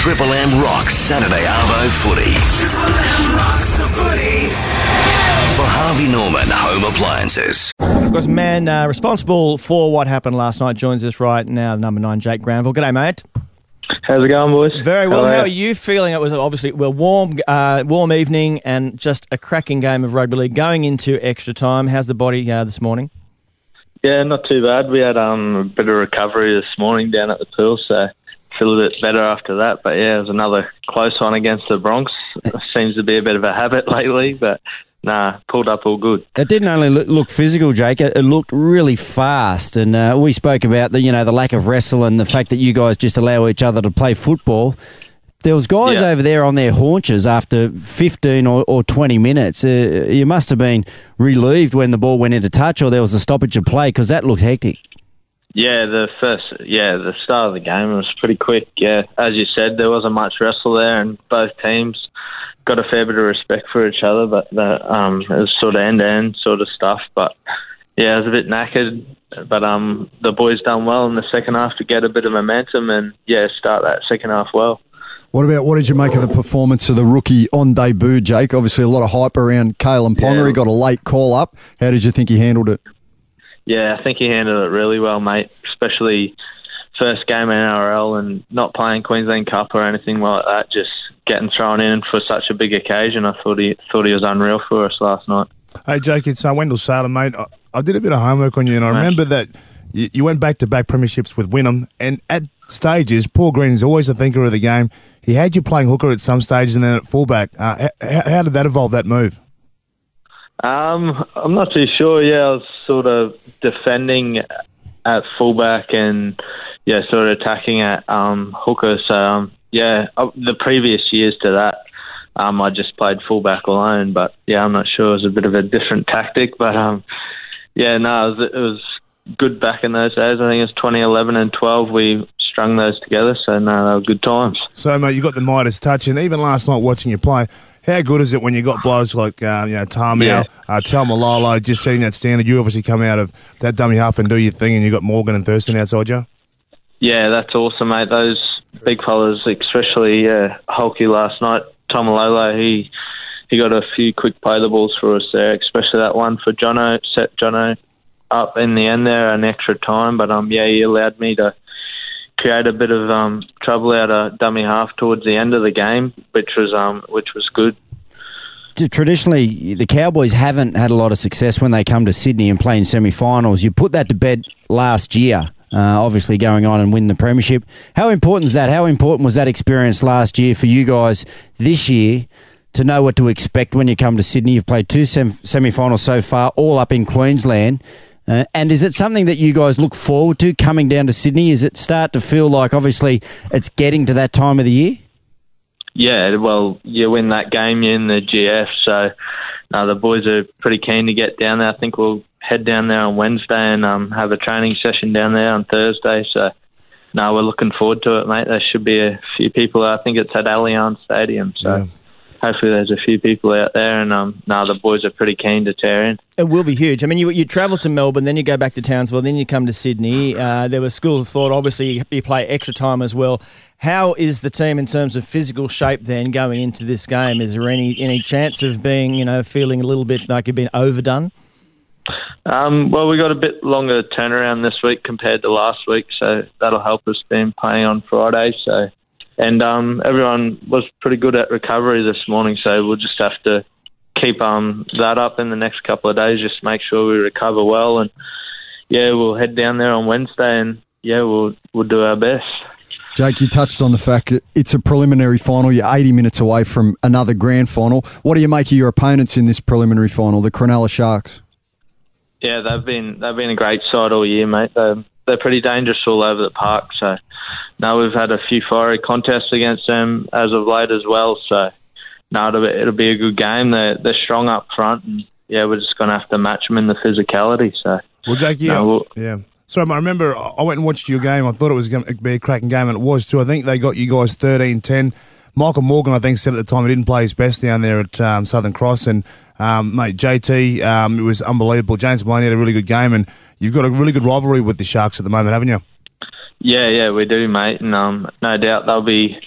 Triple M rocks Saturday Arvo footy. Triple M rocks the footy. For Harvey Norman Home Appliances. Of course, man uh, responsible for what happened last night joins us right now, number nine, Jake Granville. G'day, mate. How's it going, boys? Very well. Hello. How are you feeling? It was obviously well warm, uh, warm evening, and just a cracking game of rugby league going into extra time. How's the body uh, this morning? Yeah, not too bad. We had um, a bit of recovery this morning down at the pool, so a bit better after that. But yeah, it was another close one against the Bronx. Seems to be a bit of a habit lately, but nah, pulled up all good. It didn't only look, physical, Jake. It, it looked really fast, and uh, we spoke about the you know the lack of wrestle and the fact that you guys just allow each other to play football. There was guys Yeah. over there on their haunches after 15 or, or 20 minutes. Uh, you must have been relieved when the ball went into touch or there was a stoppage of play because that looked hectic. Yeah, the first, yeah, the start of the game was pretty quick. Yeah, as you said, there wasn't much wrestle there, and both teams got a fair bit of respect for each other. But the, um, it was sort of end to end sort of stuff. But yeah, I was a bit knackered. But um, the boys done well in the second half to get a bit of momentum and yeah, start that second half well. What about what did you make of the performance of the rookie on debut, Jake? Obviously, a lot of hype around Kalyn Ponga. Yeah. He got a late call up. How did you think he handled it? Yeah, I think he handled it really well, mate. Especially first game in NRL and not playing Queensland Cup or anything like that. Just getting thrown in for such a big occasion. I thought he thought he was unreal for us last night. Hey, Jake, it's uh, Wendell Sailor, mate. I, I did a bit of homework on you, and I remember that you, you went back to back premierships with Wynnum, and at stages, Paul Green is always a thinker of the game. He had you playing hooker at some stages and then at fullback. Uh, how, how did that evolve, that move? Um, I'm not too sure. Yeah, I was sort of defending at fullback and yeah, sort of attacking at um, hooker. So um, yeah, uh, the previous years to that, um, I just played fullback alone. But yeah, I'm not sure. It was a bit of a different tactic. But um, yeah, no, it was, it was good back in those days. I think it was 2011 and 12. We strung those together. So no, they were good times. So, mate, you got the Midas touch, and even last night watching you play, how good is it when you got blokes like uh, you know Tamou, Yeah. uh, just setting that standard? You obviously come out of that dummy half and do your thing, and you got Morgan and Thurston outside you. Yeah, that's awesome, mate. Those big fellas, especially uh, Hulky last night, Taumalolo, he he got a few quick play the balls for us there, especially that one for Jono, set Jono up in the end there, an extra time. But um, yeah, he allowed me to create a bit of um trouble out of dummy half towards the end of the game, which was um which was good. Traditionally, the Cowboys haven't had a lot of success when they come to Sydney and play in semi-finals. You put that to bed last year, uh, obviously going on and win the premiership. How important is that? How important was that experience last year for you guys this year to know what to expect when you come to Sydney? You've played two sem- semi-finals so far, all up in Queensland. Uh, and is it something that you guys look forward to coming down to Sydney? Is it start to feel like obviously it's getting to that time of the year? Yeah, well, you win that game, you're in the GF. So, no, the boys are pretty keen to get down there. I think we'll head down there on Wednesday and um, have a training session down there on Thursday. So, no, we're looking forward to it, mate. There should be a few people. I think it's at Allianz Stadium. So, Yeah. Hopefully, there's a few people out there. And um, no, the boys are pretty keen to tear in. It will be huge. I mean, you, you travel to Melbourne, then you go back to Townsville, then you come to Sydney. Uh, there was schools of thought, obviously, you, you play extra time as well. How is the team in terms of physical shape then going into this game? Is there any, any chance of being, you know, feeling a little bit like you've been overdone? Um, well, we got a bit longer turnaround this week compared to last week, so that'll help us being playing on Friday. So, and um, everyone was pretty good at recovery this morning, so we'll just have to keep um, that up in the next couple of days. Just make sure we recover well, and yeah, we'll head down there on Wednesday, and yeah, we'll we'll do our best. Jake, you touched on the fact that it's a preliminary final. You're 80 minutes away from another grand final. What do you make of your opponents in this preliminary final, the Cronulla Sharks? Yeah, they've been they've been a great side all year, mate. They're they're pretty dangerous all over the park. So now we've had a few fiery contests against them as of late as well. So no, it'll be, it'll be a good game. They're they're strong up front, and yeah, we're just going to have to match them in the physicality. So Well, Jake, yeah, No, well- yeah. So I remember I went and watched your game. I thought it was going to be a cracking game, and it was too. I think they got you guys 13-10. Michael Morgan, I think, said at the time he didn't play his best down there at um, Southern Cross, and um, mate, JT, um, it was unbelievable. James Maloney had a really good game, and you've got a really good rivalry with the Sharks at the moment, haven't you? yeah, yeah, we do, mate, and um, no doubt they'll be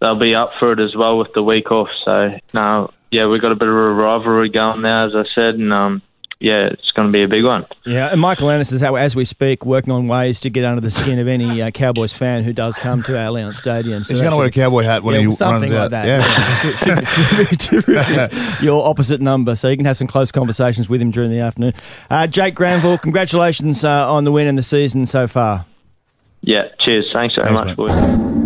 they'll be up for it as well with the week off. So no, yeah, we've got a bit of a rivalry going now, as I said, and um, yeah, it's going to be a big one. Yeah, and Michael Ennis is, how, as we speak, working on ways to get under the skin of any uh, Cowboys fan who does come to Allianz Stadium. So He's going to wear a cowboy hat when yeah, he something runs like out. that. Yeah. Should- should- should. Your opposite number, so you can have some close conversations with him during the afternoon. Uh, Jake Granville, congratulations uh, on the win and the season so far. Yeah, cheers. Thanks very Thanks, much, mate. boys.